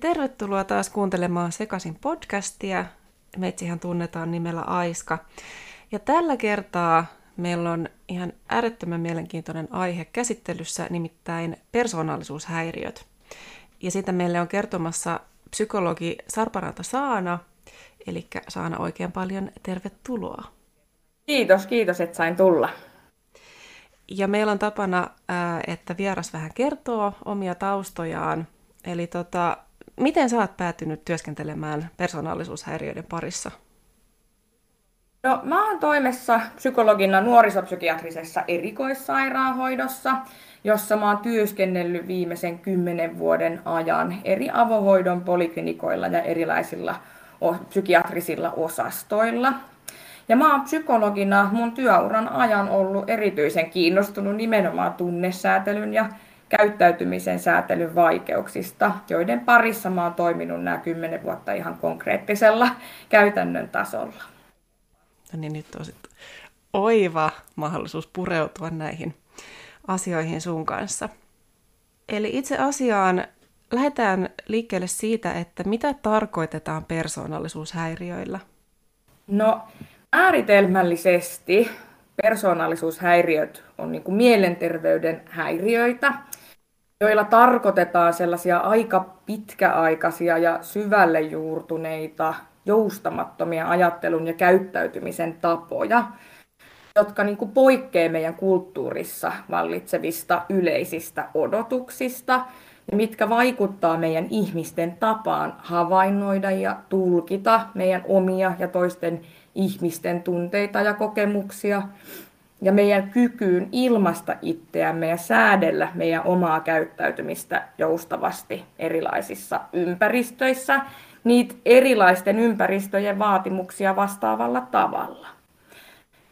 Tervetuloa taas kuuntelemaan Sekasin podcastia. Metsihän tunnetaan nimellä Aiska. Ja tällä kertaa meillä on ihan äärettömän mielenkiintoinen aihe käsittelyssä, nimittäin persoonallisuushäiriöt. Ja sitä meille on kertomassa psykologi Sarparanta Saana, eli Saana oikein paljon tervetuloa. Kiitos, kiitos, että sain tulla. Ja meillä on tapana, että vieras vähän kertoo omia taustojaan. Eli tota, miten sä oot päätynyt työskentelemään persoonallisuushäiriöiden parissa? No, mä oon toimessa psykologina nuorisopsykiatrisessa erikoissairaanhoidossa, jossa mä oon työskennellyt viimeisen kymmenen vuoden ajan eri avohoidon poliklinikoilla ja erilaisilla psykiatrisilla osastoilla. Ja mä oon psykologina mun työuran ajan ollut erityisen kiinnostunut nimenomaan tunnesäätelyn ja käyttäytymisen säätelyn vaikeuksista, joiden parissa mä oon toiminut nämä kymmenen vuotta ihan konkreettisella käytännön tasolla. No niin, nyt on sitten oiva mahdollisuus pureutua näihin asioihin sun kanssa. Eli itse asiaan lähdetään liikkeelle siitä, että mitä tarkoitetaan persoonallisuushäiriöillä? No määritelmällisesti persoonallisuushäiriöt on niin kuin mielenterveyden häiriöitä, joilla tarkoitetaan sellaisia aika pitkäaikaisia ja syvälle juurtuneita, joustamattomia ajattelun ja käyttäytymisen tapoja, jotka niin kuin meidän kulttuurissa vallitsevista yleisistä odotuksista ja mitkä vaikuttaa meidän ihmisten tapaan havainnoida ja tulkita meidän omia ja toisten ihmisten tunteita ja kokemuksia ja meidän kykyyn ilmasta itseämme ja säädellä meidän omaa käyttäytymistä joustavasti erilaisissa ympäristöissä, niitä erilaisten ympäristöjen vaatimuksia vastaavalla tavalla.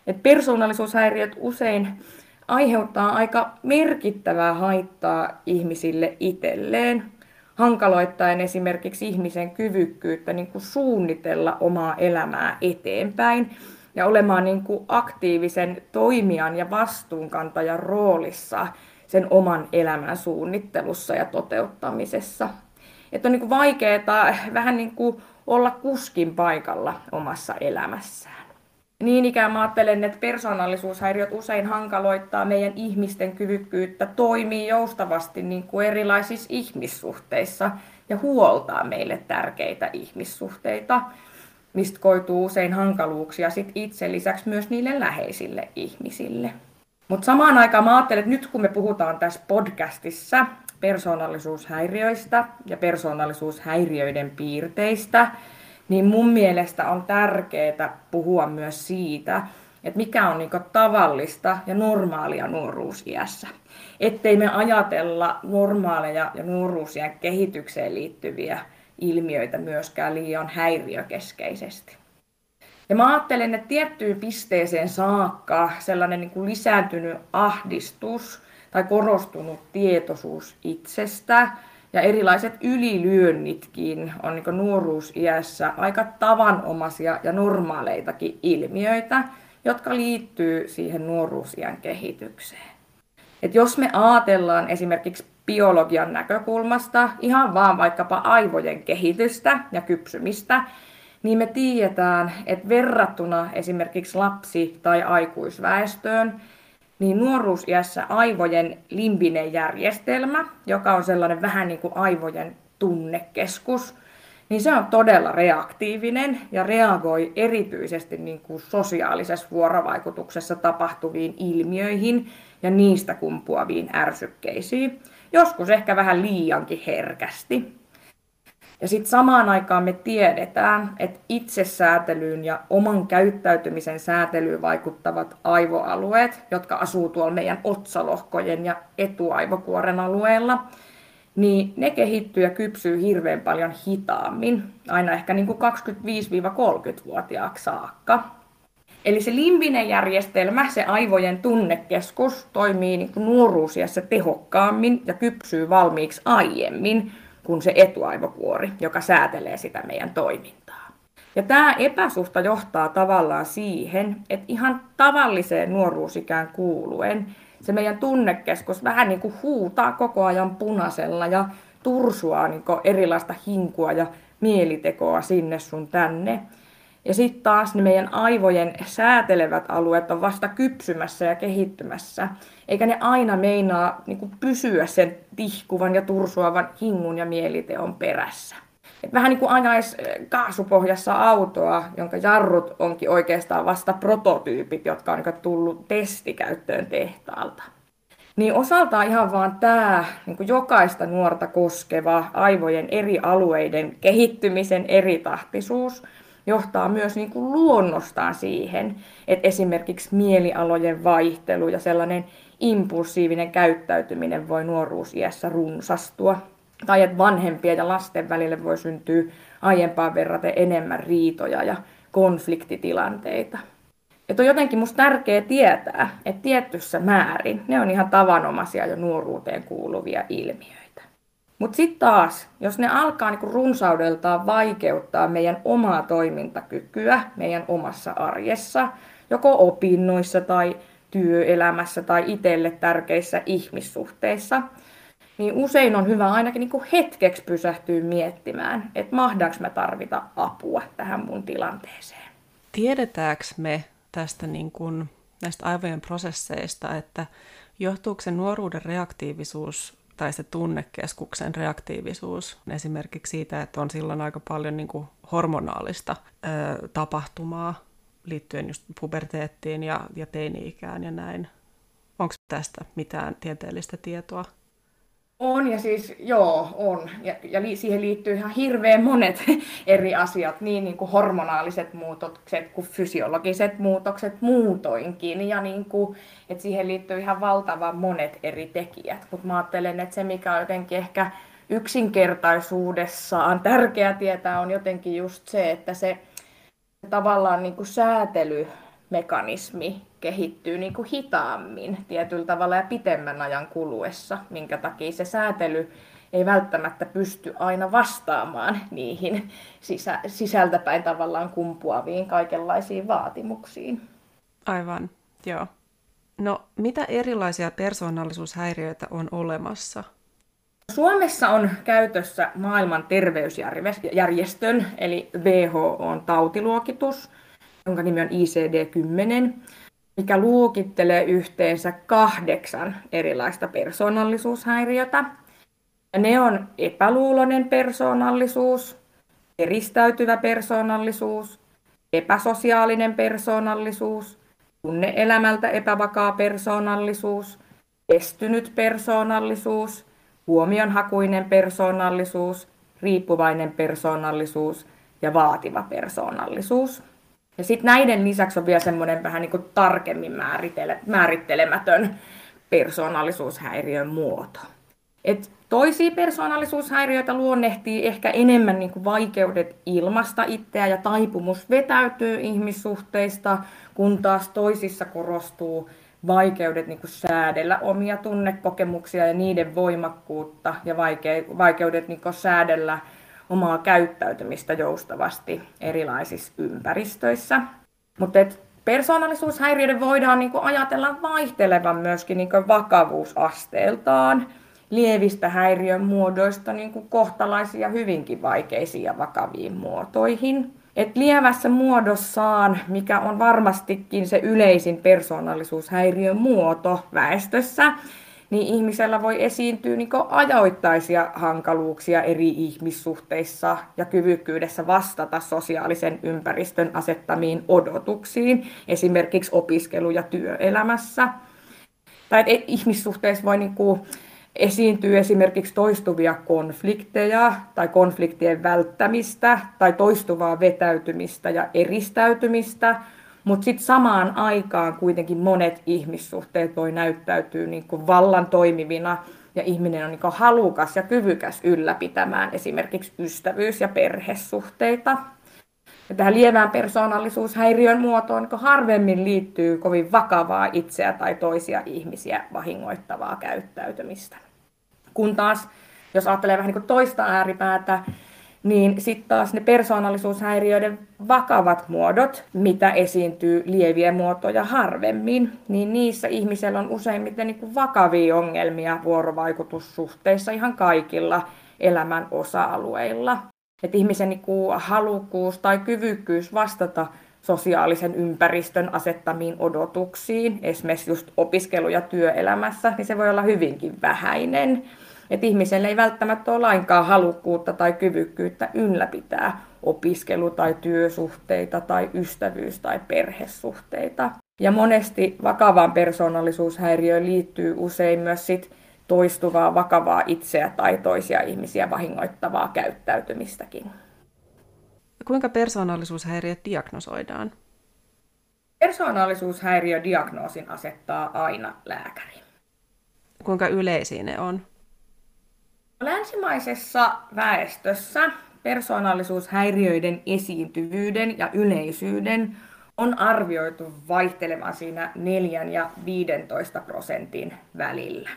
Et persoonallisuushäiriöt usein aiheuttaa aika merkittävää haittaa ihmisille itselleen, hankaloittaen esimerkiksi ihmisen kyvykkyyttä niin kuin suunnitella omaa elämää eteenpäin ja olemaan niin kuin aktiivisen toimijan ja vastuunkantajan roolissa sen oman elämän suunnittelussa ja toteuttamisessa. Että on niin kuin vaikeaa vähän niin kuin olla kuskin paikalla omassa elämässään. Niin ikään mä ajattelen, että persoonallisuushäiriöt usein hankaloittaa meidän ihmisten kyvykkyyttä toimia joustavasti niin kuin erilaisissa ihmissuhteissa ja huoltaa meille tärkeitä ihmissuhteita mistä koituu usein hankaluuksia sit itse lisäksi myös niille läheisille ihmisille. Mutta samaan aikaan mä ajattelen, että nyt kun me puhutaan tässä podcastissa persoonallisuushäiriöistä ja persoonallisuushäiriöiden piirteistä, niin mun mielestä on tärkeää puhua myös siitä, että mikä on niinku tavallista ja normaalia nuoruusiässä. Ettei me ajatella normaaleja ja nuoruusien kehitykseen liittyviä ilmiöitä myöskään liian häiriökeskeisesti. Ja mä ajattelen, että tiettyyn pisteeseen saakka sellainen niin kuin lisääntynyt ahdistus tai korostunut tietoisuus itsestä ja erilaiset ylilyönnitkin on niin nuoruusiässä aika tavanomaisia ja normaaleitakin ilmiöitä, jotka liittyy siihen nuoruusiän kehitykseen. Et jos me ajatellaan esimerkiksi biologian näkökulmasta, ihan vaan vaikkapa aivojen kehitystä ja kypsymistä, niin me tiedetään, että verrattuna esimerkiksi lapsi- tai aikuisväestöön, niin nuoruusiässä aivojen limbinen järjestelmä, joka on sellainen vähän niin kuin aivojen tunnekeskus, niin se on todella reaktiivinen ja reagoi erityisesti niin kuin sosiaalisessa vuorovaikutuksessa tapahtuviin ilmiöihin ja niistä kumpuaviin ärsykkeisiin joskus ehkä vähän liiankin herkästi. Ja sitten samaan aikaan me tiedetään, että itsesäätelyyn ja oman käyttäytymisen säätelyyn vaikuttavat aivoalueet, jotka asuu tuolla meidän otsalohkojen ja etuaivokuoren alueella, niin ne kehittyy ja kypsyy hirveän paljon hitaammin, aina ehkä niin kuin 25-30-vuotiaaksi saakka. Eli se limbinen järjestelmä, se aivojen tunnekeskus, toimii niin nuoruusiassa tehokkaammin ja kypsyy valmiiksi aiemmin kuin se etuaivokuori, joka säätelee sitä meidän toimintaa. Ja tämä epäsuhta johtaa tavallaan siihen, että ihan tavalliseen nuoruusikään kuuluen se meidän tunnekeskus vähän niin kuin huutaa koko ajan punaisella ja tursuaa niin erilaista hinkua ja mielitekoa sinne sun tänne. Ja sitten taas ne meidän aivojen säätelevät alueet on vasta kypsymässä ja kehittymässä, eikä ne aina meinaa niin kuin pysyä sen tihkuvan ja tursuavan hingun ja mieliteon perässä. Et vähän niin kuin ajaisi kaasupohjassa autoa, jonka jarrut onkin oikeastaan vasta prototyypit, jotka on niin tullut testikäyttöön tehtaalta. Niin osaltaan ihan vaan tämä niin jokaista nuorta koskeva aivojen eri alueiden kehittymisen eritahtisuus johtaa myös niin kuin luonnostaan siihen, että esimerkiksi mielialojen vaihtelu ja sellainen impulsiivinen käyttäytyminen voi nuoruusiässä runsastua. Tai että vanhempien ja lasten välille voi syntyä aiempaan verraten enemmän riitoja ja konfliktitilanteita. Että on jotenkin musta tärkeää tietää, että tietyssä määrin ne on ihan tavanomaisia jo nuoruuteen kuuluvia ilmiöitä. Mutta sitten taas, jos ne alkaa niinku runsaudeltaan vaikeuttaa meidän omaa toimintakykyä meidän omassa arjessa, joko opinnoissa tai työelämässä tai itselle tärkeissä ihmissuhteissa, niin usein on hyvä ainakin niin hetkeksi pysähtyä miettimään, että mahdaanko mä tarvita apua tähän mun tilanteeseen. Tiedetäänkö me tästä niin kuin, näistä aivojen prosesseista, että johtuuko se nuoruuden reaktiivisuus tai se tunnekeskuksen reaktiivisuus esimerkiksi siitä, että on silloin aika paljon niin kuin hormonaalista ö, tapahtumaa liittyen just puberteettiin ja, ja teini-ikään ja näin. Onko tästä mitään tieteellistä tietoa? On ja siis joo, on. Ja, ja li, siihen liittyy ihan hirveän monet eri asiat, niin, niin kuin hormonaaliset muutokset kuin fysiologiset muutokset muutoinkin. Ja niin kuin, että siihen liittyy ihan valtavan monet eri tekijät. Mutta mä ajattelen, että se mikä on jotenkin ehkä yksinkertaisuudessaan tärkeää tietää on jotenkin just se, että se tavallaan niin kuin säätelymekanismi kehittyy niin kuin hitaammin tietyllä tavalla ja pitemmän ajan kuluessa, minkä takia se säätely ei välttämättä pysty aina vastaamaan niihin sisä, sisältäpäin tavallaan kumpuaviin kaikenlaisiin vaatimuksiin. Aivan, joo. No, mitä erilaisia persoonallisuushäiriöitä on olemassa? Suomessa on käytössä maailman terveysjärjestön eli WHO tautiluokitus, jonka nimi on ICD-10 mikä luokittelee yhteensä kahdeksan erilaista persoonallisuushäiriötä. Ja ne on epäluuloinen persoonallisuus, eristäytyvä persoonallisuus, epäsosiaalinen persoonallisuus, tunneelämältä epävakaa persoonallisuus, estynyt persoonallisuus, huomionhakuinen persoonallisuus, riippuvainen persoonallisuus ja vaativa persoonallisuus. Ja sitten näiden lisäksi on vielä semmoinen vähän niin kuin tarkemmin määrittele, määrittelemätön persoonallisuushäiriön muoto. Et toisia persoonallisuushäiriöitä luonnehtii ehkä enemmän niin kuin vaikeudet ilmasta itseä ja taipumus vetäytyy ihmissuhteista, kun taas toisissa korostuu vaikeudet niin kuin säädellä omia tunnekokemuksia ja niiden voimakkuutta ja vaikeudet niin kuin säädellä omaa käyttäytymistä joustavasti erilaisissa ympäristöissä. Mutta persoonallisuushäiriöiden voidaan niinku ajatella vaihtelevan myöskin niinku vakavuusasteeltaan lievistä häiriön muodoista niinku kohtalaisia hyvinkin vaikeisiin ja vakaviin muotoihin. Et lievässä muodossaan, mikä on varmastikin se yleisin persoonallisuushäiriön muoto väestössä, niin ihmisellä voi esiintyä niin ajoittaisia hankaluuksia eri ihmissuhteissa ja kyvykkyydessä vastata sosiaalisen ympäristön asettamiin odotuksiin, esimerkiksi opiskelu- ja työelämässä. Tai että ihmissuhteissa voi niin kuin esiintyä esimerkiksi toistuvia konflikteja tai konfliktien välttämistä tai toistuvaa vetäytymistä ja eristäytymistä – mutta sitten samaan aikaan kuitenkin monet ihmissuhteet voi näyttäytyä niin kuin vallan toimivina ja ihminen on niin kuin halukas ja kyvykäs ylläpitämään esimerkiksi ystävyys- ja perhesuhteita. Ja tähän lievään persoonallisuushäiriön muotoon niin harvemmin liittyy kovin vakavaa itseä tai toisia ihmisiä vahingoittavaa käyttäytymistä. Kun taas, jos ajattelee vähän niin toista ääripäätä, niin sitten taas ne persoonallisuushäiriöiden vakavat muodot, mitä esiintyy lieviä muotoja harvemmin, niin niissä ihmisellä on useimmiten niin vakavia ongelmia vuorovaikutussuhteissa ihan kaikilla elämän osa-alueilla. Että ihmisen niin kuin halukkuus tai kyvykkyys vastata sosiaalisen ympäristön asettamiin odotuksiin, esimerkiksi just opiskelu- ja työelämässä, niin se voi olla hyvinkin vähäinen. Että ihmiselle ei välttämättä ole lainkaan halukkuutta tai kyvykkyyttä ylläpitää opiskelu- tai työsuhteita tai ystävyys- tai perhesuhteita. Ja monesti vakavaan persoonallisuushäiriöön liittyy usein myös sit toistuvaa vakavaa itseä tai toisia ihmisiä vahingoittavaa käyttäytymistäkin. Kuinka persoonallisuushäiriöt diagnosoidaan? Persoonallisuushäiriödiagnoosin asettaa aina lääkäri. Kuinka yleisiä ne on? Länsimaisessa väestössä persoonallisuushäiriöiden esiintyvyyden ja yleisyyden on arvioitu vaihtelevan siinä 4 ja 15 prosentin välillä.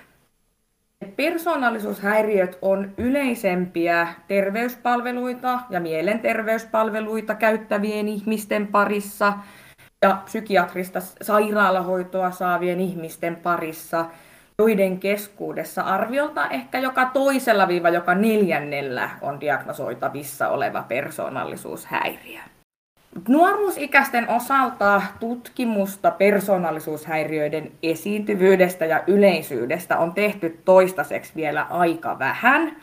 Persoonallisuushäiriöt on yleisempiä terveyspalveluita ja mielenterveyspalveluita käyttävien ihmisten parissa ja psykiatrista sairaalahoitoa saavien ihmisten parissa, joiden keskuudessa arviolta ehkä joka toisella viiva joka neljännellä on diagnosoitavissa oleva persoonallisuushäiriö. Nuoruusikäisten osalta tutkimusta persoonallisuushäiriöiden esiintyvyydestä ja yleisyydestä on tehty toistaiseksi vielä aika vähän,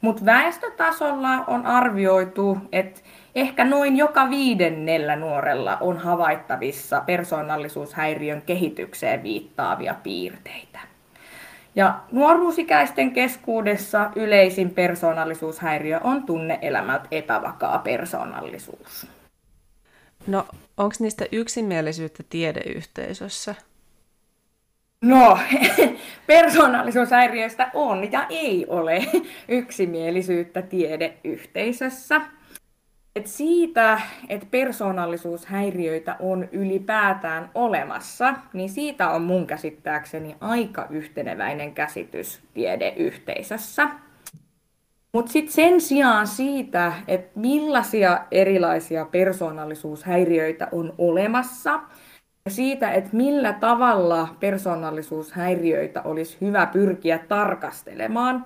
mutta väestötasolla on arvioitu, että ehkä noin joka viidennellä nuorella on havaittavissa persoonallisuushäiriön kehitykseen viittaavia piirteitä. Ja nuoruusikäisten keskuudessa yleisin persoonallisuushäiriö on tunneelämältä epävakaa persoonallisuus. No, onko niistä yksimielisyyttä tiedeyhteisössä? No, persoonallisuushäiriöistä on ja ei ole yksimielisyyttä tiedeyhteisössä. Et siitä, että persoonallisuushäiriöitä on ylipäätään olemassa, niin siitä on mun käsittääkseni aika yhteneväinen käsitys tiedeyhteisössä. Mutta sitten sen sijaan siitä, että millaisia erilaisia persoonallisuushäiriöitä on olemassa, ja siitä, että millä tavalla persoonallisuushäiriöitä olisi hyvä pyrkiä tarkastelemaan,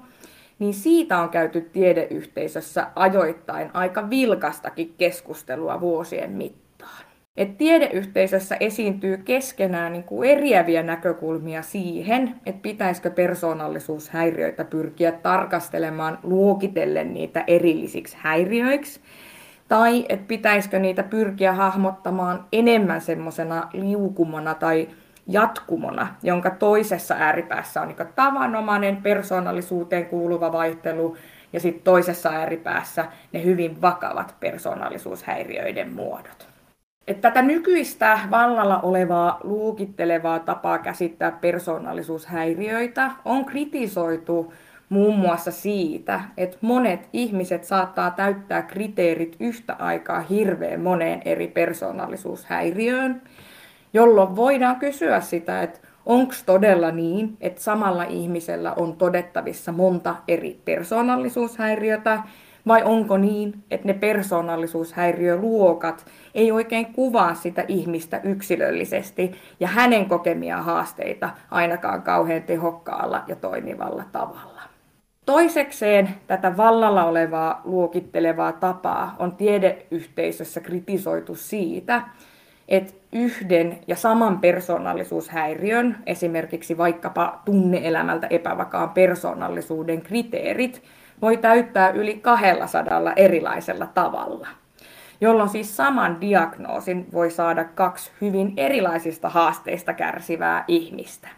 niin siitä on käyty tiedeyhteisössä ajoittain aika vilkastakin keskustelua vuosien mittaan. Et tiedeyhteisössä esiintyy keskenään niin kuin eriäviä näkökulmia siihen, että pitäisikö persoonallisuushäiriöitä pyrkiä tarkastelemaan luokitellen niitä erillisiksi häiriöiksi, tai että pitäisikö niitä pyrkiä hahmottamaan enemmän semmoisena liukumana tai jatkumona, jonka toisessa ääripäässä on niin tavanomainen persoonallisuuteen kuuluva vaihtelu, ja sitten toisessa ääripäässä ne hyvin vakavat persoonallisuushäiriöiden muodot. Että tätä nykyistä vallalla olevaa luukittelevaa tapaa käsittää persoonallisuushäiriöitä on kritisoitu muun muassa siitä, että monet ihmiset saattaa täyttää kriteerit yhtä aikaa hirveän moneen eri persoonallisuushäiriöön, jolloin voidaan kysyä sitä, että onko todella niin, että samalla ihmisellä on todettavissa monta eri persoonallisuushäiriötä, vai onko niin, että ne persoonallisuushäiriöluokat ei oikein kuvaa sitä ihmistä yksilöllisesti ja hänen kokemia haasteita ainakaan kauhean tehokkaalla ja toimivalla tavalla. Toisekseen tätä vallalla olevaa luokittelevaa tapaa on tiedeyhteisössä kritisoitu siitä, että yhden ja saman persoonallisuushäiriön, esimerkiksi vaikkapa tunneelämältä epävakaan persoonallisuuden kriteerit, voi täyttää yli 200 erilaisella tavalla, jolloin siis saman diagnoosin voi saada kaksi hyvin erilaisista haasteista kärsivää ihmistä.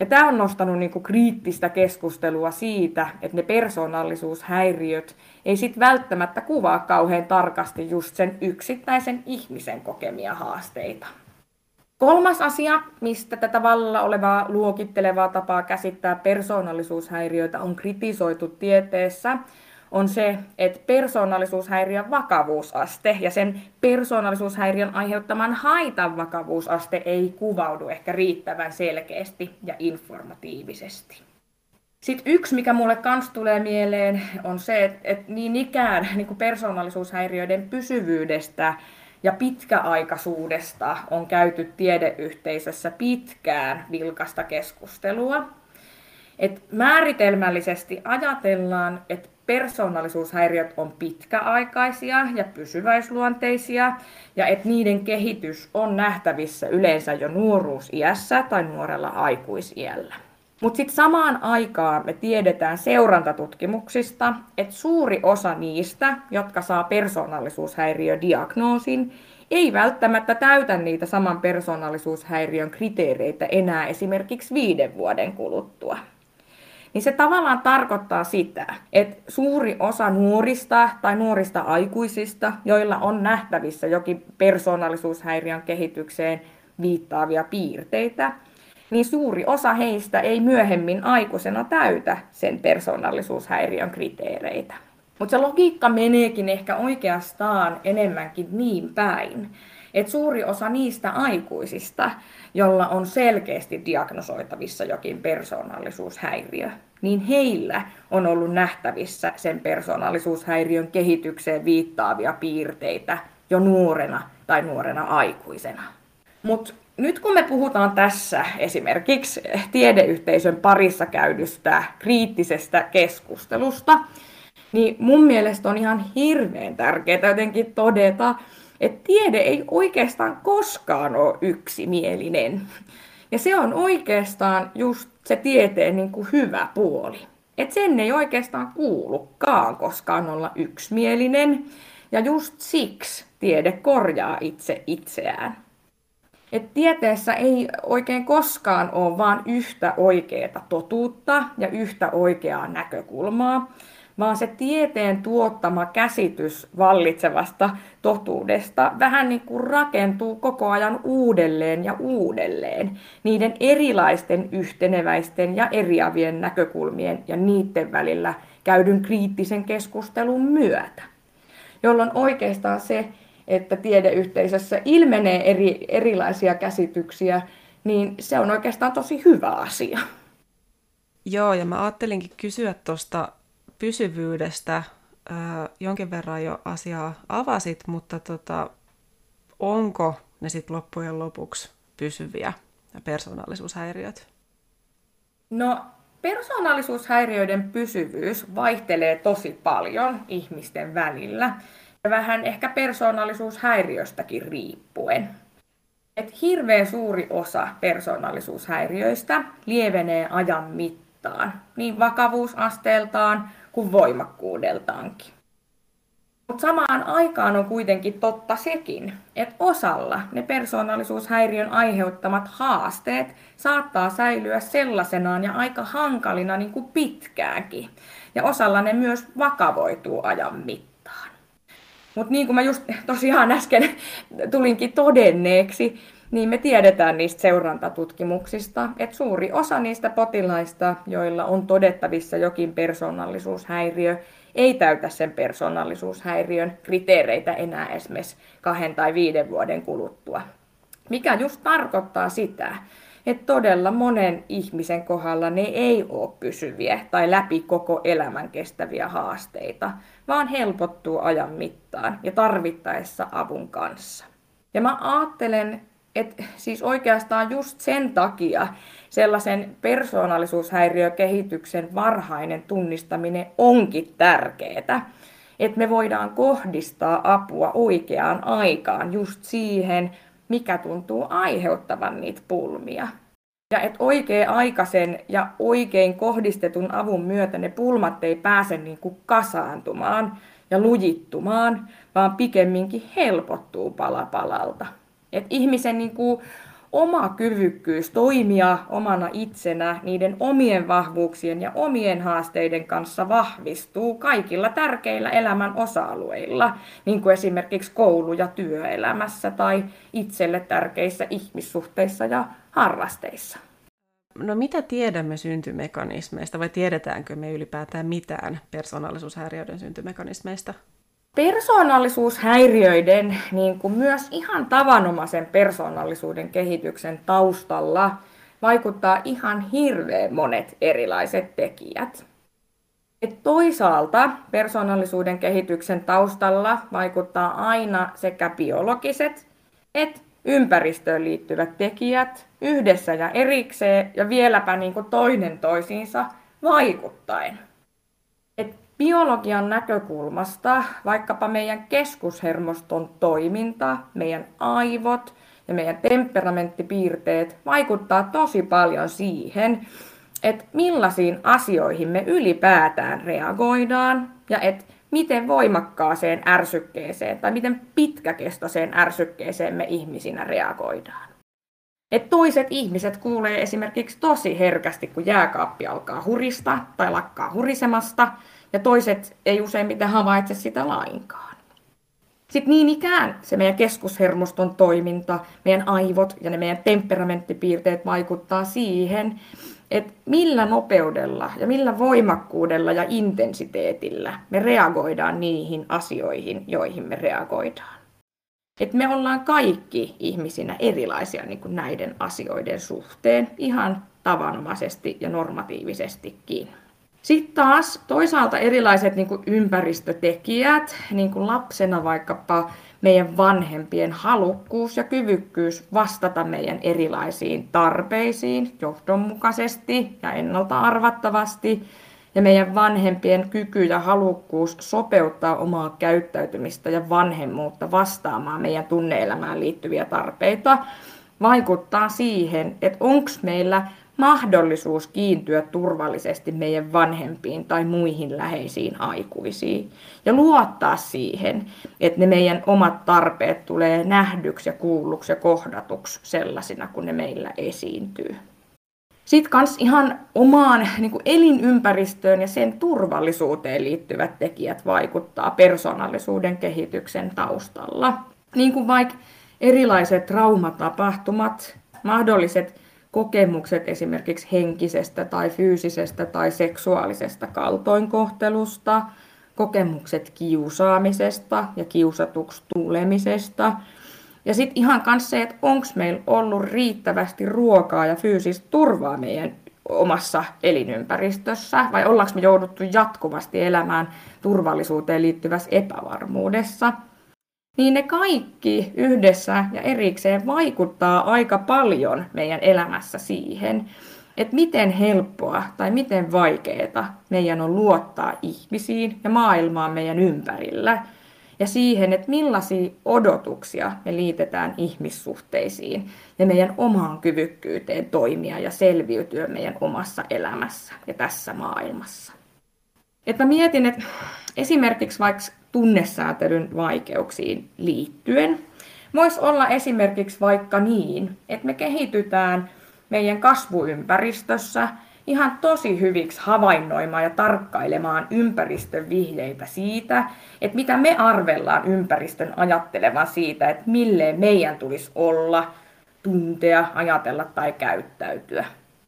Ja tämä on nostanut niinku kriittistä keskustelua siitä, että ne persoonallisuushäiriöt ei sit välttämättä kuvaa kauhean tarkasti just sen yksittäisen ihmisen kokemia haasteita. Kolmas asia, mistä tätä vallalla olevaa luokittelevaa tapaa käsittää persoonallisuushäiriöitä on kritisoitu tieteessä, on se, että persoonallisuushäiriön vakavuusaste ja sen persoonallisuushäiriön aiheuttaman haitan vakavuusaste ei kuvaudu ehkä riittävän selkeästi ja informatiivisesti. Sitten yksi, mikä mulle kans tulee mieleen, on se, että, niin ikään niin persoonallisuushäiriöiden pysyvyydestä ja pitkäaikaisuudesta on käyty tiedeyhteisössä pitkään vilkasta keskustelua. Et määritelmällisesti ajatellaan, että persoonallisuushäiriöt on pitkäaikaisia ja pysyväisluonteisia, ja että niiden kehitys on nähtävissä yleensä jo nuoruusiässä tai nuorella aikuisiällä. Mutta sitten samaan aikaan me tiedetään seurantatutkimuksista, että suuri osa niistä, jotka saa persoonallisuushäiriödiagnoosin, ei välttämättä täytä niitä saman persoonallisuushäiriön kriteereitä enää esimerkiksi viiden vuoden kuluttua. Niin se tavallaan tarkoittaa sitä, että suuri osa nuorista tai nuorista aikuisista, joilla on nähtävissä jokin persoonallisuushäiriön kehitykseen viittaavia piirteitä, niin suuri osa heistä ei myöhemmin aikuisena täytä sen persoonallisuushäiriön kriteereitä. Mutta se logiikka meneekin ehkä oikeastaan enemmänkin niin päin, että suuri osa niistä aikuisista, jolla on selkeästi diagnosoitavissa jokin persoonallisuushäiriö, niin heillä on ollut nähtävissä sen persoonallisuushäiriön kehitykseen viittaavia piirteitä jo nuorena tai nuorena aikuisena. Mutta nyt kun me puhutaan tässä esimerkiksi tiedeyhteisön parissa käydystä kriittisestä keskustelusta, niin mun mielestä on ihan hirveän tärkeää jotenkin todeta, että tiede ei oikeastaan koskaan ole yksimielinen. Ja se on oikeastaan just se tieteen niin kuin hyvä puoli. Että sen ei oikeastaan kuulukaan koskaan olla yksimielinen. Ja just siksi tiede korjaa itse itseään. Et tieteessä ei oikein koskaan ole vain yhtä oikeaa totuutta ja yhtä oikeaa näkökulmaa, vaan se tieteen tuottama käsitys vallitsevasta totuudesta vähän niin kuin rakentuu koko ajan uudelleen ja uudelleen niiden erilaisten yhteneväisten ja eriävien näkökulmien ja niiden välillä käydyn kriittisen keskustelun myötä. Jolloin oikeastaan se, että tiedeyhteisössä ilmenee eri, erilaisia käsityksiä, niin se on oikeastaan tosi hyvä asia. Joo, ja mä ajattelinkin kysyä tuosta pysyvyydestä. jonkin verran jo asiaa avasit, mutta tota, onko ne sitten loppujen lopuksi pysyviä persoonallisuushäiriöt? No, persoonallisuushäiriöiden pysyvyys vaihtelee tosi paljon ihmisten välillä vähän ehkä persoonallisuushäiriöstäkin riippuen. Et hirveän suuri osa persoonallisuushäiriöistä lievenee ajan mittaan, niin vakavuusasteeltaan kuin voimakkuudeltaankin. Mutta samaan aikaan on kuitenkin totta sekin, että osalla ne persoonallisuushäiriön aiheuttamat haasteet saattaa säilyä sellaisenaan ja aika hankalina niin kuin pitkäänkin. Ja osalla ne myös vakavoituu ajan mittaan. Mutta niin kuin mä just tosiaan äsken tulinkin todenneeksi, niin me tiedetään niistä seurantatutkimuksista, että suuri osa niistä potilaista, joilla on todettavissa jokin persoonallisuushäiriö, ei täytä sen persoonallisuushäiriön kriteereitä enää esimerkiksi kahden tai viiden vuoden kuluttua. Mikä just tarkoittaa sitä, että todella monen ihmisen kohdalla ne ei ole pysyviä tai läpi koko elämän kestäviä haasteita, vaan helpottuu ajan mittaan ja tarvittaessa avun kanssa. Ja mä ajattelen, että siis oikeastaan just sen takia sellaisen persoonallisuushäiriökehityksen varhainen tunnistaminen onkin tärkeää, että me voidaan kohdistaa apua oikeaan aikaan just siihen, mikä tuntuu aiheuttavan niitä pulmia. Ja että oikea-aikaisen ja oikein kohdistetun avun myötä ne pulmat ei pääse niin kuin kasaantumaan ja lujittumaan, vaan pikemminkin helpottuu pala palalta. Et ihmisen niin kuin oma kyvykkyys toimia omana itsenä niiden omien vahvuuksien ja omien haasteiden kanssa vahvistuu kaikilla tärkeillä elämän osa-alueilla, niin kuin esimerkiksi koulu- ja työelämässä tai itselle tärkeissä ihmissuhteissa ja harrasteissa. No mitä tiedämme syntymekanismeista vai tiedetäänkö me ylipäätään mitään persoonallisuushäiriöiden syntymekanismeista? Persoonallisuushäiriöiden, niin kuin myös ihan tavanomaisen persoonallisuuden kehityksen taustalla vaikuttaa ihan hirveän monet erilaiset tekijät. Et toisaalta persoonallisuuden kehityksen taustalla vaikuttaa aina sekä biologiset että ympäristöön liittyvät tekijät yhdessä ja erikseen ja vieläpä niin kuin toinen toisiinsa vaikuttaen. Biologian näkökulmasta vaikkapa meidän keskushermoston toiminta, meidän aivot ja meidän temperamenttipiirteet vaikuttaa tosi paljon siihen, että millaisiin asioihin me ylipäätään reagoidaan ja että miten voimakkaaseen ärsykkeeseen tai miten pitkäkestoiseen ärsykkeeseen me ihmisinä reagoidaan. Et toiset ihmiset kuulee esimerkiksi tosi herkästi, kun jääkaappi alkaa hurista tai lakkaa hurisemasta, ja toiset ei useimmiten havaitse sitä lainkaan. Sitten niin ikään se meidän keskushermoston toiminta, meidän aivot ja ne meidän temperamenttipiirteet vaikuttaa siihen, että millä nopeudella ja millä voimakkuudella ja intensiteetillä me reagoidaan niihin asioihin, joihin me reagoidaan. Et me ollaan kaikki ihmisinä erilaisia niin kuin näiden asioiden suhteen ihan tavanomaisesti ja normatiivisestikin. Sitten taas toisaalta erilaiset niin kuin ympäristötekijät, niin kuin lapsena vaikkapa meidän vanhempien halukkuus ja kyvykkyys vastata meidän erilaisiin tarpeisiin johdonmukaisesti ja ennalta arvattavasti, ja meidän vanhempien kyky ja halukkuus sopeuttaa omaa käyttäytymistä ja vanhemmuutta vastaamaan meidän tunneelämään liittyviä tarpeita, vaikuttaa siihen, että onko meillä mahdollisuus kiintyä turvallisesti meidän vanhempiin tai muihin läheisiin aikuisiin ja luottaa siihen, että ne meidän omat tarpeet tulee nähdyksi ja kuulluksi ja kohdatuksi sellaisina, kun ne meillä esiintyy. Sitten kans ihan omaan niin kuin elinympäristöön ja sen turvallisuuteen liittyvät tekijät vaikuttaa persoonallisuuden kehityksen taustalla. Niin kuin vaikka erilaiset traumatapahtumat, mahdolliset kokemukset esimerkiksi henkisestä tai fyysisestä tai seksuaalisesta kaltoinkohtelusta, kokemukset kiusaamisesta ja kiusatuksi tulemisesta. Ja sitten ihan myös se, että onko meillä ollut riittävästi ruokaa ja fyysistä turvaa meidän omassa elinympäristössä, vai ollaanko me jouduttu jatkuvasti elämään turvallisuuteen liittyvässä epävarmuudessa – niin ne kaikki yhdessä ja erikseen vaikuttaa aika paljon meidän elämässä siihen, että miten helppoa tai miten vaikeaa meidän on luottaa ihmisiin ja maailmaan meidän ympärillä ja siihen, että millaisia odotuksia me liitetään ihmissuhteisiin ja meidän omaan kyvykkyyteen toimia ja selviytyä meidän omassa elämässä ja tässä maailmassa. Että mä mietin, että esimerkiksi vaikka tunnesäätelyn vaikeuksiin liittyen. Voisi olla esimerkiksi vaikka niin, että me kehitytään meidän kasvuympäristössä ihan tosi hyviksi havainnoimaan ja tarkkailemaan ympäristön vihjeitä siitä, että mitä me arvellaan ympäristön ajattelevan siitä, että milleen meidän tulisi olla, tuntea, ajatella tai käyttäytyä.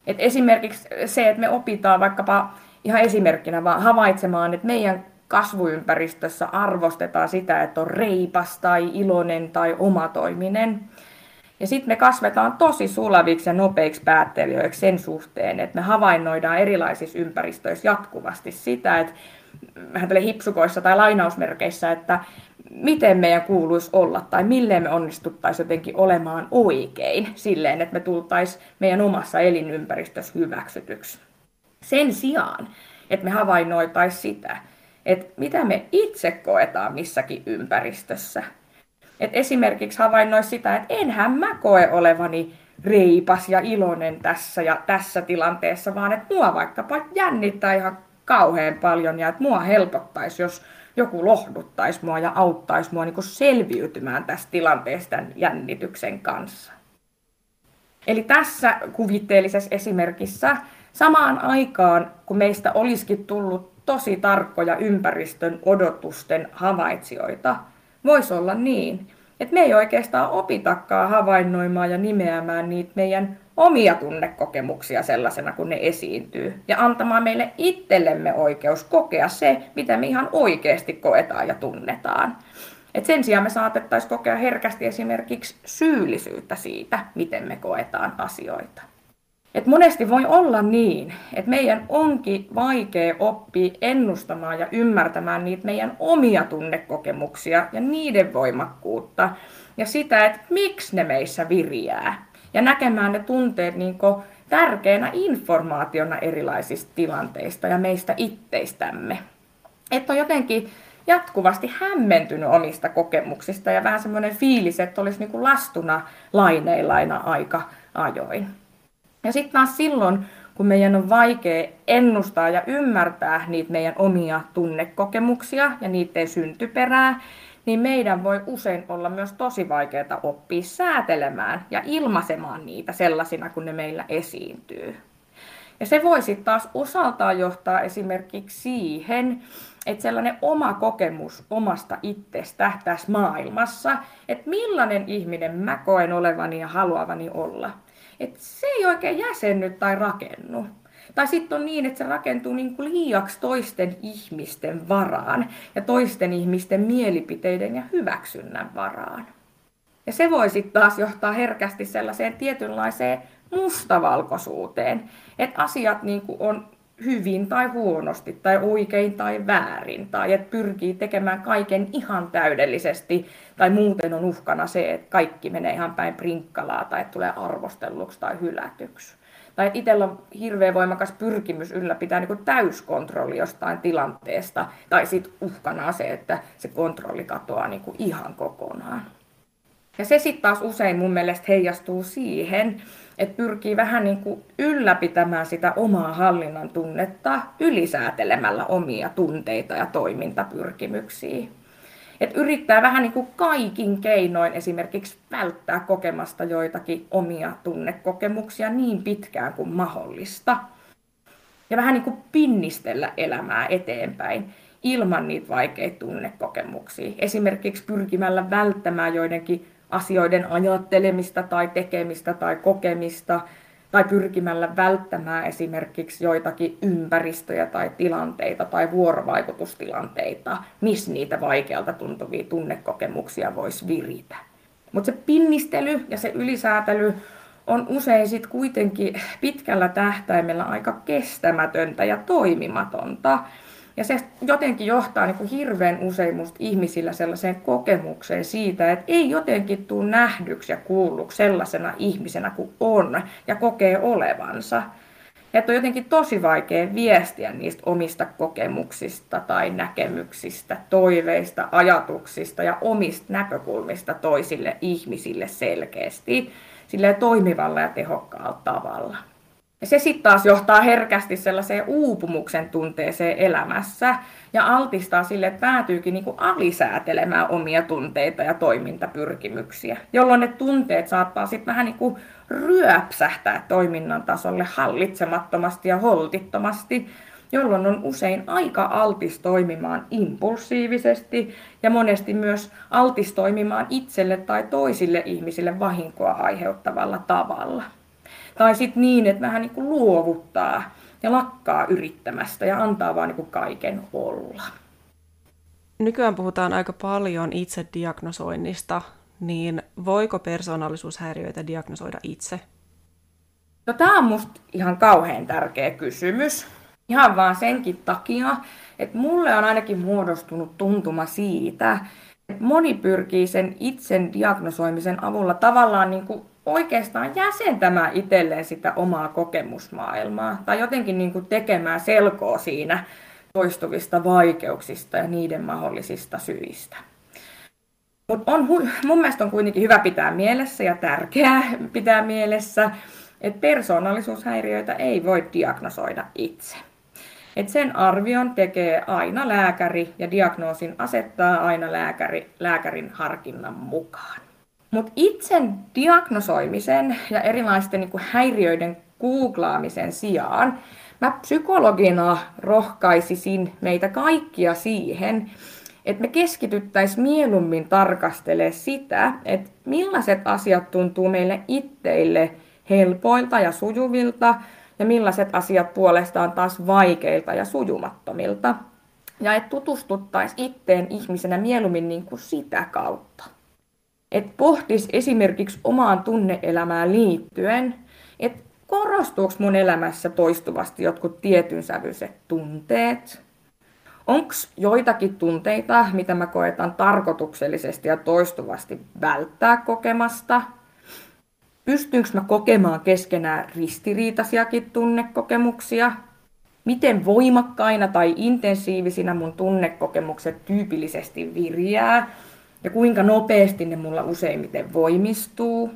Et esimerkiksi se, että me opitaan vaikkapa ihan esimerkkinä vaan havaitsemaan, että meidän kasvuympäristössä arvostetaan sitä, että on reipas tai iloinen tai omatoiminen. Ja sitten me kasvetaan tosi sulaviksi ja nopeiksi päättelijöiksi sen suhteen, että me havainnoidaan erilaisissa ympäristöissä jatkuvasti sitä, että vähän tälle hipsukoissa tai lainausmerkeissä, että miten meidän kuuluisi olla tai milleen me onnistuttaisiin jotenkin olemaan oikein silleen, että me tultaisiin meidän omassa elinympäristössä hyväksytyksi. Sen sijaan, että me havainnoitaisiin sitä, että mitä me itse koetaan missäkin ympäristössä. Et esimerkiksi havainnoisi sitä, että enhän mä koe olevani reipas ja iloinen tässä ja tässä tilanteessa, vaan että mua vaikkapa jännittää ihan kauhean paljon ja että mua helpottaisi, jos joku lohduttaisi mua ja auttaisi mua niin selviytymään tästä tilanteesta jännityksen kanssa. Eli tässä kuvitteellisessa esimerkissä samaan aikaan, kun meistä olisikin tullut tosi tarkkoja ympäristön odotusten havaitsijoita. Voisi olla niin, että me ei oikeastaan opitakaan havainnoimaan ja nimeämään niitä meidän omia tunnekokemuksia sellaisena kuin ne esiintyy. Ja antamaan meille itsellemme oikeus kokea se, mitä me ihan oikeasti koetaan ja tunnetaan. Et sen sijaan me saatettaisiin kokea herkästi esimerkiksi syyllisyyttä siitä, miten me koetaan asioita. Et monesti voi olla niin, että meidän onkin vaikea oppia ennustamaan ja ymmärtämään niitä meidän omia tunnekokemuksia ja niiden voimakkuutta ja sitä, että miksi ne meissä viriää. Ja näkemään ne tunteet niin tärkeänä informaationa erilaisista tilanteista ja meistä itteistämme. Että on jotenkin jatkuvasti hämmentynyt omista kokemuksista ja vähän semmoinen fiilis, että olisi niin lastuna laineilaina aika ajoin. Ja sitten taas silloin, kun meidän on vaikea ennustaa ja ymmärtää niitä meidän omia tunnekokemuksia ja niiden syntyperää, niin meidän voi usein olla myös tosi vaikeaa oppia säätelemään ja ilmaisemaan niitä sellaisina, kun ne meillä esiintyy. Ja se voi sitten taas osaltaan johtaa esimerkiksi siihen, että sellainen oma kokemus omasta itsestä tässä maailmassa, että millainen ihminen mä koen olevani ja haluavani olla, että se ei oikein jäsenny tai rakennu. Tai sitten on niin, että se rakentuu niin kuin liiaksi toisten ihmisten varaan ja toisten ihmisten mielipiteiden ja hyväksynnän varaan. Ja se voi sitten taas johtaa herkästi sellaiseen tietynlaiseen mustavalkoisuuteen, että asiat niin kuin on hyvin tai huonosti tai oikein tai väärin tai että pyrkii tekemään kaiken ihan täydellisesti tai muuten on uhkana se, että kaikki menee ihan päin prinkkalaa tai tulee arvostelluksi tai hylätyksi. Tai itsellä on hirveän voimakas pyrkimys ylläpitää niin täyskontrolli jostain tilanteesta tai sitten uhkana se, että se kontrolli katoaa niin ihan kokonaan. Ja se sitten taas usein mun mielestä heijastuu siihen, että pyrkii vähän niin kuin ylläpitämään sitä omaa hallinnan tunnetta ylisäätelemällä omia tunteita ja toimintapyrkimyksiä. että yrittää vähän niin kuin kaikin keinoin esimerkiksi välttää kokemasta joitakin omia tunnekokemuksia niin pitkään kuin mahdollista. Ja vähän niin kuin pinnistellä elämää eteenpäin ilman niitä vaikeita tunnekokemuksia. Esimerkiksi pyrkimällä välttämään joidenkin asioiden ajattelemista tai tekemistä tai kokemista tai pyrkimällä välttämään esimerkiksi joitakin ympäristöjä tai tilanteita tai vuorovaikutustilanteita, missä niitä vaikealta tuntuvia tunnekokemuksia voisi viritä. Mutta se pinnistely ja se ylisäätely on usein sitten kuitenkin pitkällä tähtäimellä aika kestämätöntä ja toimimatonta. Ja se jotenkin johtaa niin kuin hirveän usein musta ihmisillä sellaiseen kokemukseen siitä, että ei jotenkin tule nähdyksi ja kuulluksi sellaisena ihmisenä kuin on ja kokee olevansa. Että on jotenkin tosi vaikea viestiä niistä omista kokemuksista tai näkemyksistä, toiveista, ajatuksista ja omista näkökulmista toisille ihmisille selkeästi, sille toimivalla ja tehokkaalla tavalla. Ja se sitten taas johtaa herkästi sellaiseen uupumuksen tunteeseen elämässä ja altistaa sille, että päätyykin niinku alisäätelemään omia tunteita ja toimintapyrkimyksiä, jolloin ne tunteet saattaa sitten vähän niinku ryöpsähtää toiminnan tasolle hallitsemattomasti ja holtittomasti, jolloin on usein aika altis toimimaan impulsiivisesti ja monesti myös altis toimimaan itselle tai toisille ihmisille vahinkoa aiheuttavalla tavalla. Tai sitten niin, että vähän niin kuin luovuttaa ja lakkaa yrittämästä ja antaa vaan niin kuin kaiken olla. Nykyään puhutaan aika paljon itse diagnosoinnista, niin voiko persoonallisuushäiriöitä diagnosoida itse? No tämä on musta ihan kauhean tärkeä kysymys. Ihan vaan senkin takia, että mulle on ainakin muodostunut tuntuma siitä, että moni pyrkii sen itsen diagnosoimisen avulla tavallaan niin kuin oikeastaan jäsentämään itselleen sitä omaa kokemusmaailmaa tai jotenkin niin kuin tekemään selkoa siinä toistuvista vaikeuksista ja niiden mahdollisista syistä. Mutta on, mun mielestä on kuitenkin hyvä pitää mielessä ja tärkeää pitää mielessä, että persoonallisuushäiriöitä ei voi diagnosoida itse. Et sen arvion tekee aina lääkäri ja diagnoosin asettaa aina lääkäri, lääkärin harkinnan mukaan. Mutta itsen diagnosoimisen ja erilaisten niin kuin häiriöiden googlaamisen sijaan mä psykologina rohkaisisin meitä kaikkia siihen, että me keskityttäisiin mieluummin tarkastelemaan sitä, että millaiset asiat tuntuu meille itteille helpoilta ja sujuvilta ja millaiset asiat puolestaan taas vaikeilta ja sujumattomilta. Ja että tutustuttaisiin itteen ihmisenä mieluummin niin kuin sitä kautta että pohtis esimerkiksi omaan tunneelämään liittyen, että korostuuko mun elämässä toistuvasti jotkut tietyn sävyiset tunteet? Onko joitakin tunteita, mitä mä koetan tarkoituksellisesti ja toistuvasti välttää kokemasta? Pystynkö mä kokemaan keskenään ristiriitaisiakin tunnekokemuksia? Miten voimakkaina tai intensiivisinä mun tunnekokemukset tyypillisesti virjää? Ja kuinka nopeasti ne mulla useimmiten voimistuu?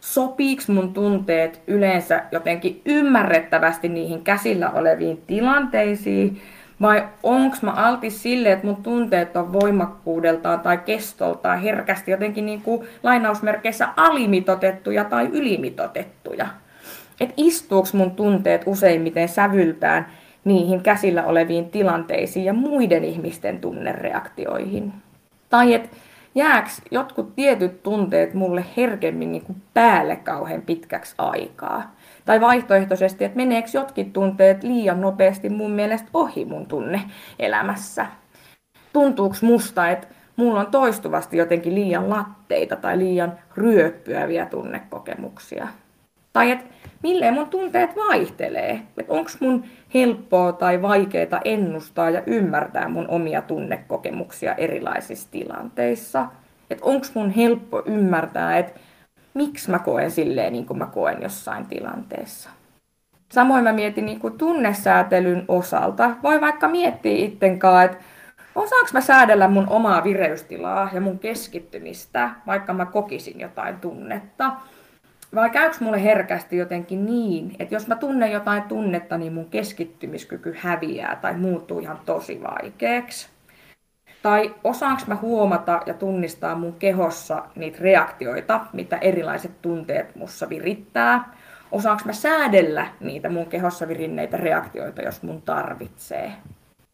sopiiko mun tunteet yleensä jotenkin ymmärrettävästi niihin käsillä oleviin tilanteisiin, vai onko mä altis sille, että mun tunteet on voimakkuudeltaan tai kestoltaan herkästi jotenkin niin kuin lainausmerkeissä alimitotettuja tai ylimitotettuja? Että istuuko mun tunteet useimmiten sävyltään niihin käsillä oleviin tilanteisiin ja muiden ihmisten tunnereaktioihin? Tai että jääks jotkut tietyt tunteet mulle herkemmin niin kuin päälle kauhean pitkäksi aikaa? Tai vaihtoehtoisesti, että meneekö jotkin tunteet liian nopeasti mun mielestä ohi mun tunne elämässä? Tuntuuko musta, että mulla on toistuvasti jotenkin liian latteita tai liian ryöppyäviä tunnekokemuksia? Tai että milleen mun tunteet vaihtelee? Että onko mun helppoa tai vaikeaa ennustaa ja ymmärtää mun omia tunnekokemuksia erilaisissa tilanteissa? Että onko mun helppo ymmärtää, että miksi mä koen silleen niin kuin mä koen jossain tilanteessa? Samoin mä mietin niin kuin tunnesäätelyn osalta. Voi vaikka miettiä ittenkaan, että osaanko mä säädellä mun omaa vireystilaa ja mun keskittymistä, vaikka mä kokisin jotain tunnetta. Vai käykö mulle herkästi jotenkin niin, että jos mä tunnen jotain tunnetta, niin mun keskittymiskyky häviää tai muuttuu ihan tosi vaikeaksi? Tai osaanko mä huomata ja tunnistaa mun kehossa niitä reaktioita, mitä erilaiset tunteet mussa virittää? Osaanko mä säädellä niitä mun kehossa virinneitä reaktioita, jos mun tarvitsee?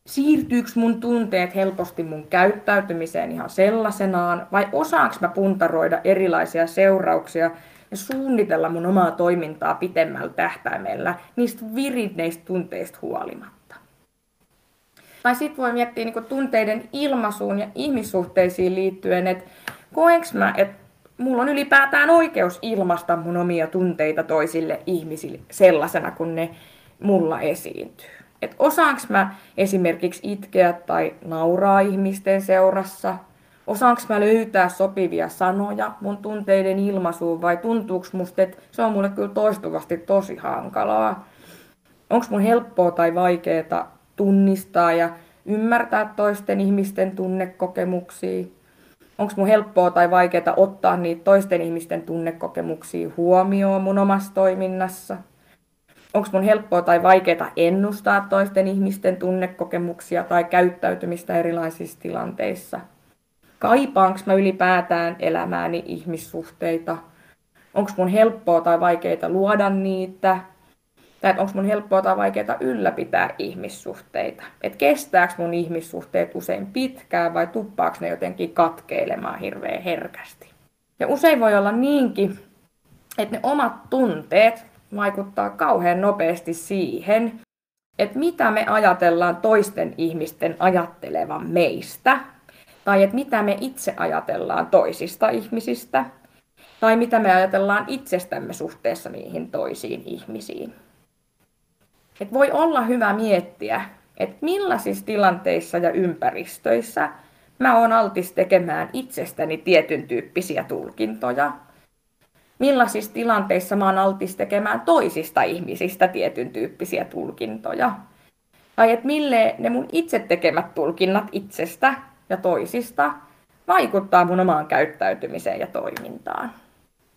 Siirtyykö mun tunteet helposti mun käyttäytymiseen ihan sellaisenaan, vai osaanko mä puntaroida erilaisia seurauksia ja suunnitella mun omaa toimintaa pitemmällä tähtäimellä niistä virinneistä tunteista huolimatta. Tai sitten voi miettiä niin tunteiden ilmaisuun ja ihmissuhteisiin liittyen, että koenko mä, että mulla on ylipäätään oikeus ilmaista mun omia tunteita toisille ihmisille sellaisena, kun ne mulla esiintyy. Et osaanko mä esimerkiksi itkeä tai nauraa ihmisten seurassa – Osaanko mä löytää sopivia sanoja mun tunteiden ilmaisuun vai tuntuuko musta, että se on mulle kyllä toistuvasti tosi hankalaa? Onko mun helppoa tai vaikeaa tunnistaa ja ymmärtää toisten ihmisten tunnekokemuksia? Onko mun helppoa tai vaikeaa ottaa niitä toisten ihmisten tunnekokemuksia huomioon mun omassa toiminnassa? Onko mun helppoa tai vaikeaa ennustaa toisten ihmisten tunnekokemuksia tai käyttäytymistä erilaisissa tilanteissa? Kaipaanko mä ylipäätään elämääni ihmissuhteita? Onko mun helppoa tai vaikeaa luoda niitä? Tai onko mun helppoa tai vaikeaa ylläpitää ihmissuhteita? Et kestääkö mun ihmissuhteet usein pitkään vai tuppaako ne jotenkin katkeilemaan hirveän herkästi? Ja usein voi olla niinkin, että ne omat tunteet vaikuttaa kauhean nopeasti siihen, että mitä me ajatellaan toisten ihmisten ajattelevan meistä tai että mitä me itse ajatellaan toisista ihmisistä, tai mitä me ajatellaan itsestämme suhteessa niihin toisiin ihmisiin. Et voi olla hyvä miettiä, että millaisissa tilanteissa ja ympäristöissä mä oon altis tekemään itsestäni tietyn tyyppisiä tulkintoja. Millaisissa tilanteissa mä oon altis tekemään toisista ihmisistä tietyn tyyppisiä tulkintoja. Tai että mille ne mun itse tekemät tulkinnat itsestä ja toisista vaikuttaa mun omaan käyttäytymiseen ja toimintaan.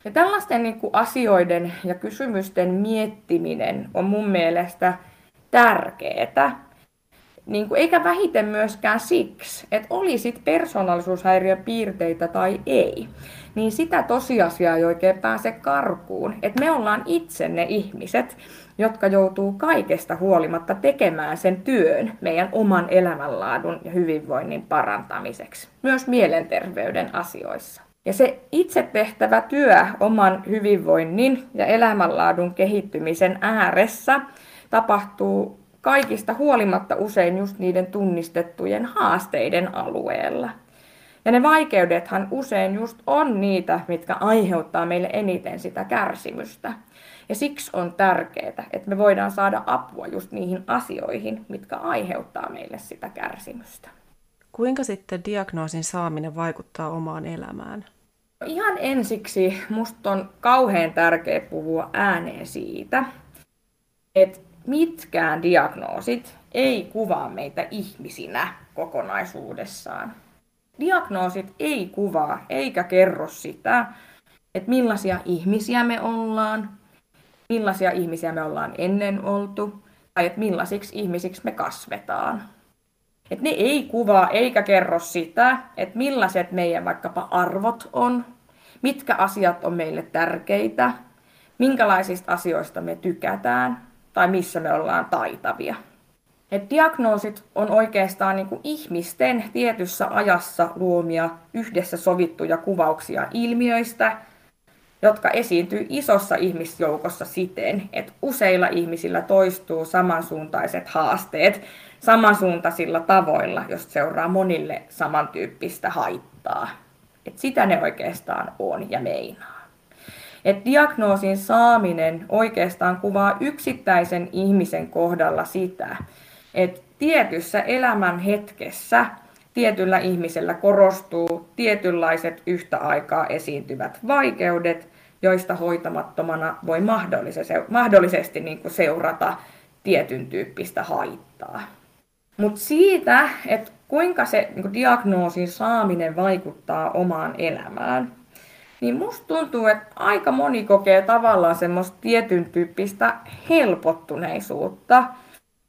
Ja tällaisten niin kuin asioiden ja kysymysten miettiminen on mun mielestä tärkeää. Niin kuin, eikä vähiten myöskään siksi, että olisit persoonallisuushäiriön piirteitä tai ei, niin sitä tosiasiaa ei oikein pääse karkuun, että me ollaan itse ne ihmiset, jotka joutuu kaikesta huolimatta tekemään sen työn meidän oman elämänlaadun ja hyvinvoinnin parantamiseksi, myös mielenterveyden asioissa. Ja se itse tehtävä työ oman hyvinvoinnin ja elämänlaadun kehittymisen ääressä tapahtuu kaikista huolimatta usein just niiden tunnistettujen haasteiden alueella. Ja ne vaikeudethan usein just on niitä, mitkä aiheuttaa meille eniten sitä kärsimystä. Ja siksi on tärkeää, että me voidaan saada apua just niihin asioihin, mitkä aiheuttaa meille sitä kärsimystä. Kuinka sitten diagnoosin saaminen vaikuttaa omaan elämään? Ihan ensiksi musta on kauhean tärkeää puhua ääneen siitä, että mitkään diagnoosit ei kuvaa meitä ihmisinä kokonaisuudessaan. Diagnoosit ei kuvaa eikä kerro sitä, että millaisia ihmisiä me ollaan, millaisia ihmisiä me ollaan ennen oltu, tai että millaisiksi ihmisiksi me kasvetaan. Et ne ei kuvaa eikä kerro sitä, että millaiset meidän vaikkapa arvot on, mitkä asiat on meille tärkeitä, minkälaisista asioista me tykätään tai missä me ollaan taitavia. Et diagnoosit on oikeastaan niin kuin ihmisten tietyssä ajassa luomia yhdessä sovittuja kuvauksia ilmiöistä, jotka esiintyy isossa ihmisjoukossa siten, että useilla ihmisillä toistuu samansuuntaiset haasteet samansuuntaisilla tavoilla, jos seuraa monille samantyyppistä haittaa. Et sitä ne oikeastaan on ja meinaa. Et diagnoosin saaminen oikeastaan kuvaa yksittäisen ihmisen kohdalla sitä, että tietyssä elämän hetkessä tietyllä ihmisellä korostuu tietynlaiset yhtä aikaa esiintyvät vaikeudet, joista hoitamattomana voi mahdollisesti niin seurata tietyn tyyppistä haittaa. Mutta siitä, että kuinka se niin diagnoosin saaminen vaikuttaa omaan elämään, niin musta tuntuu, että aika moni kokee tavallaan semmoista tietyn tyyppistä helpottuneisuutta.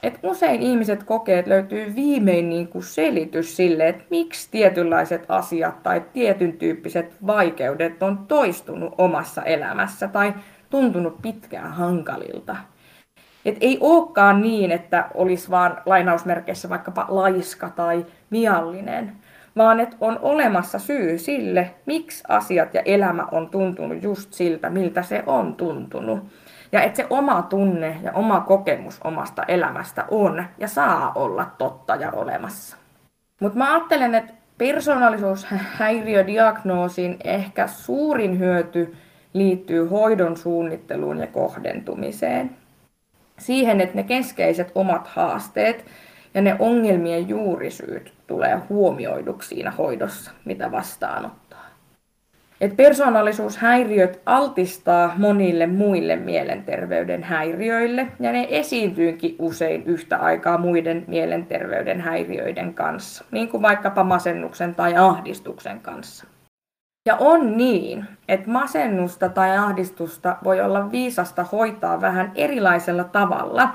Et usein ihmiset kokee, että löytyy viimein niin kuin selitys sille, että miksi tietynlaiset asiat tai tietyn tyyppiset vaikeudet on toistunut omassa elämässä tai tuntunut pitkään hankalilta. Et ei olekaan niin, että olisi vaan lainausmerkeissä vaikkapa laiska tai viallinen, vaan että on olemassa syy sille, miksi asiat ja elämä on tuntunut just siltä, miltä se on tuntunut. Ja että se oma tunne ja oma kokemus omasta elämästä on ja saa olla totta ja olemassa. Mutta mä ajattelen, että persoonallisuushäiriödiagnoosin ehkä suurin hyöty liittyy hoidon suunnitteluun ja kohdentumiseen siihen, että ne keskeiset omat haasteet ja ne ongelmien juurisyyt tulee huomioiduksi siinä hoidossa, mitä vastaanottaa. Et persoonallisuushäiriöt altistaa monille muille mielenterveyden häiriöille ja ne esiintyykin usein yhtä aikaa muiden mielenterveyden häiriöiden kanssa, niin kuin vaikkapa masennuksen tai ahdistuksen kanssa. Ja on niin, että masennusta tai ahdistusta voi olla viisasta hoitaa vähän erilaisella tavalla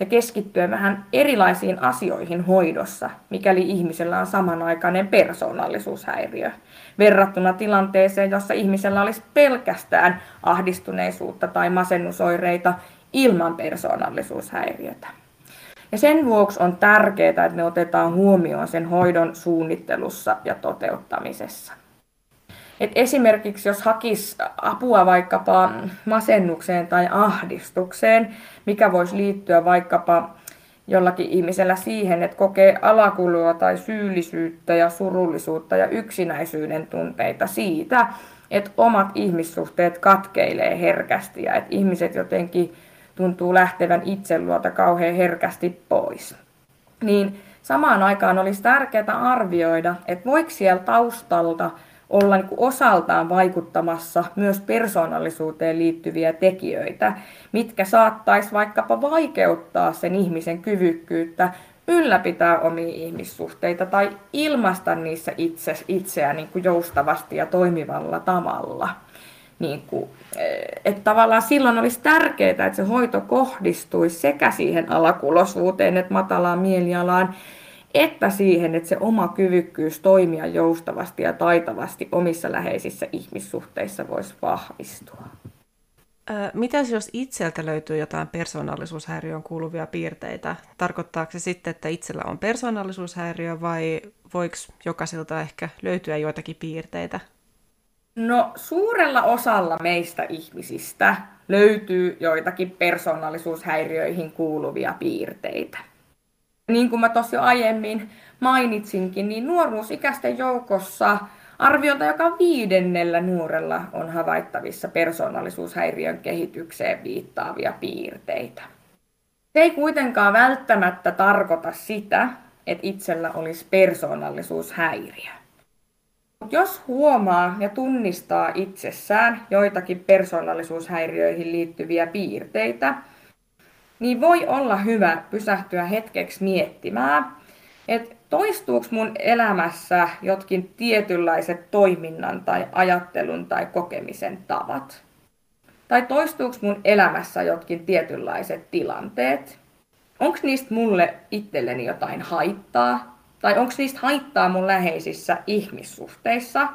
ja keskittyä vähän erilaisiin asioihin hoidossa, mikäli ihmisellä on samanaikainen persoonallisuushäiriö, verrattuna tilanteeseen, jossa ihmisellä olisi pelkästään ahdistuneisuutta tai masennusoireita ilman persoonallisuushäiriötä. Ja sen vuoksi on tärkeää, että me otetaan huomioon sen hoidon suunnittelussa ja toteuttamisessa. Et esimerkiksi jos hakisi apua vaikkapa masennukseen tai ahdistukseen, mikä voisi liittyä vaikkapa jollakin ihmisellä siihen, että kokee alakulua tai syyllisyyttä ja surullisuutta ja yksinäisyyden tunteita siitä, että omat ihmissuhteet katkeilee herkästi ja että ihmiset jotenkin tuntuu lähtevän itseluota kauhean herkästi pois. Niin samaan aikaan olisi tärkeää arvioida, että voiko siellä taustalta olla niin osaltaan vaikuttamassa myös persoonallisuuteen liittyviä tekijöitä, mitkä saattaisi vaikkapa vaikeuttaa sen ihmisen kyvykkyyttä ylläpitää omia ihmissuhteita tai ilmaista niissä itse, itseään niin kuin joustavasti ja toimivalla tavalla. Niin kuin, eh, että tavallaan silloin olisi tärkeää, että se hoito kohdistuisi sekä siihen alakulosuuteen että matalaan mielialaan, että siihen, että se oma kyvykkyys toimia joustavasti ja taitavasti omissa läheisissä ihmissuhteissa voisi vahvistua. Mitäs jos itseltä löytyy jotain persoonallisuushäiriöön kuuluvia piirteitä? Tarkoittaako se sitten, että itsellä on persoonallisuushäiriö vai voiko jokaiselta ehkä löytyä joitakin piirteitä? No suurella osalla meistä ihmisistä löytyy joitakin persoonallisuushäiriöihin kuuluvia piirteitä niin kuin mä tuossa jo aiemmin mainitsinkin, niin nuoruusikäisten joukossa Arviolta joka viidennellä nuorella on havaittavissa persoonallisuushäiriön kehitykseen viittaavia piirteitä. Se ei kuitenkaan välttämättä tarkoita sitä, että itsellä olisi persoonallisuushäiriö. Jos huomaa ja tunnistaa itsessään joitakin persoonallisuushäiriöihin liittyviä piirteitä, niin voi olla hyvä pysähtyä hetkeksi miettimään, että toistuuko mun elämässä jotkin tietynlaiset toiminnan tai ajattelun tai kokemisen tavat? Tai toistuuko mun elämässä jotkin tietynlaiset tilanteet? Onko niistä mulle itselleni jotain haittaa? Tai onko niistä haittaa mun läheisissä ihmissuhteissa?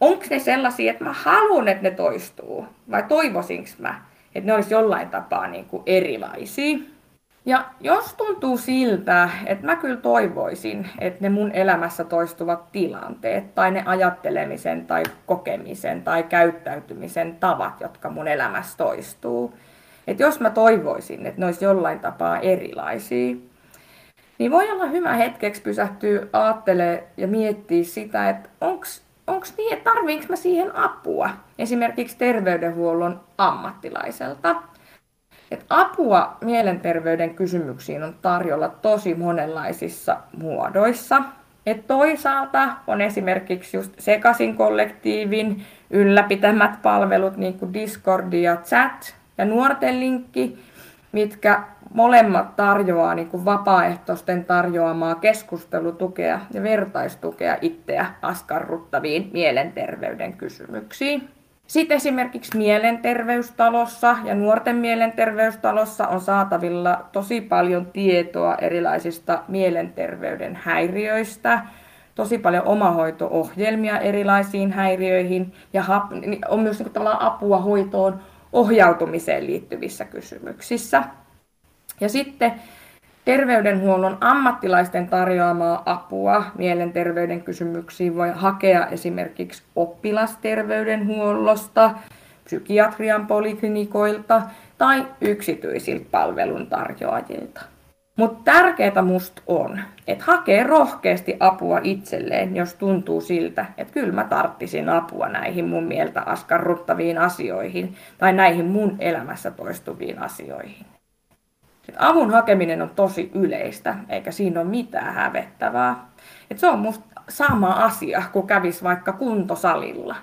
Onko ne sellaisia, että mä haluan, että ne toistuu? Vai toivoisinko mä, että ne olisi jollain tapaa niin kuin erilaisia? Ja jos tuntuu siltä, että mä kyllä toivoisin, että ne mun elämässä toistuvat tilanteet tai ne ajattelemisen tai kokemisen tai käyttäytymisen tavat, jotka mun elämässä toistuu, että jos mä toivoisin, että ne olisi jollain tapaa erilaisia, niin voi olla hyvä hetkeksi pysähtyä ajattelemaan ja miettiä sitä, että onko niin, että tarviinko mä siihen apua esimerkiksi terveydenhuollon ammattilaiselta. Et apua mielenterveyden kysymyksiin on tarjolla tosi monenlaisissa muodoissa. Et toisaalta on esimerkiksi just Sekasin kollektiivin ylläpitämät palvelut, niin kuin Discord ja chat ja nuorten linkki, mitkä molemmat tarjoaa niin kuin vapaaehtoisten tarjoamaa keskustelutukea ja vertaistukea itseä askarruttaviin mielenterveyden kysymyksiin. Sitten esimerkiksi mielenterveystalossa ja nuorten mielenterveystalossa on saatavilla tosi paljon tietoa erilaisista mielenterveyden häiriöistä, tosi paljon omahoito-ohjelmia erilaisiin häiriöihin ja on myös niin kuin, apua hoitoon ohjautumiseen liittyvissä kysymyksissä. Ja sitten terveydenhuollon ammattilaisten tarjoamaa apua mielenterveyden kysymyksiin voi hakea esimerkiksi oppilasterveydenhuollosta, psykiatrian poliklinikoilta tai yksityisiltä palveluntarjoajilta. Mutta tärkeää musta on, että hakee rohkeasti apua itselleen, jos tuntuu siltä, että kyllä mä tarttisin apua näihin mun mieltä askarruttaviin asioihin tai näihin mun elämässä toistuviin asioihin. Avun hakeminen on tosi yleistä, eikä siinä ole mitään hävettävää. Et se on musta sama asia, kun kävis vaikka kuntosalilla.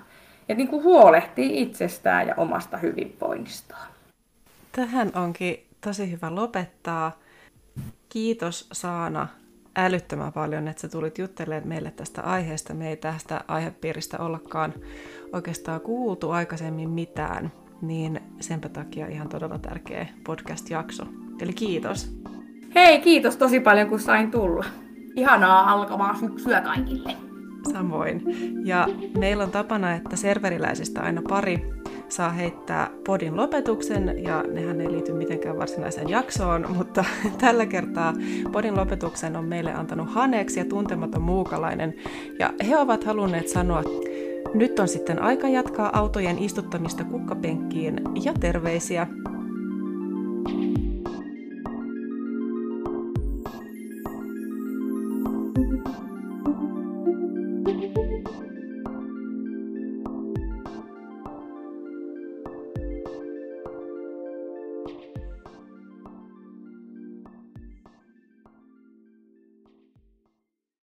Et niin kuin huolehtii itsestään ja omasta hyvinvoinnistaan. Tähän onkin tosi hyvä lopettaa. Kiitos Saana älyttömän paljon, että sä tulit juttelemaan meille tästä aiheesta. Me ei tästä aihepiiristä ollakaan oikeastaan kuultu aikaisemmin mitään, niin senpä takia ihan todella tärkeä podcast-jakso. Eli kiitos. Hei, kiitos tosi paljon kun sain tulla. Ihanaa alkavaa syksyä kaikille. Samoin. Ja meillä on tapana, että serveriläisistä aina pari saa heittää podin lopetuksen, ja nehän ei liity mitenkään varsinaiseen jaksoon, mutta tällä kertaa podin lopetuksen on meille antanut Haneeksi ja tuntematon muukalainen, ja he ovat halunneet sanoa, nyt on sitten aika jatkaa autojen istuttamista kukkapenkkiin, ja terveisiä! thank you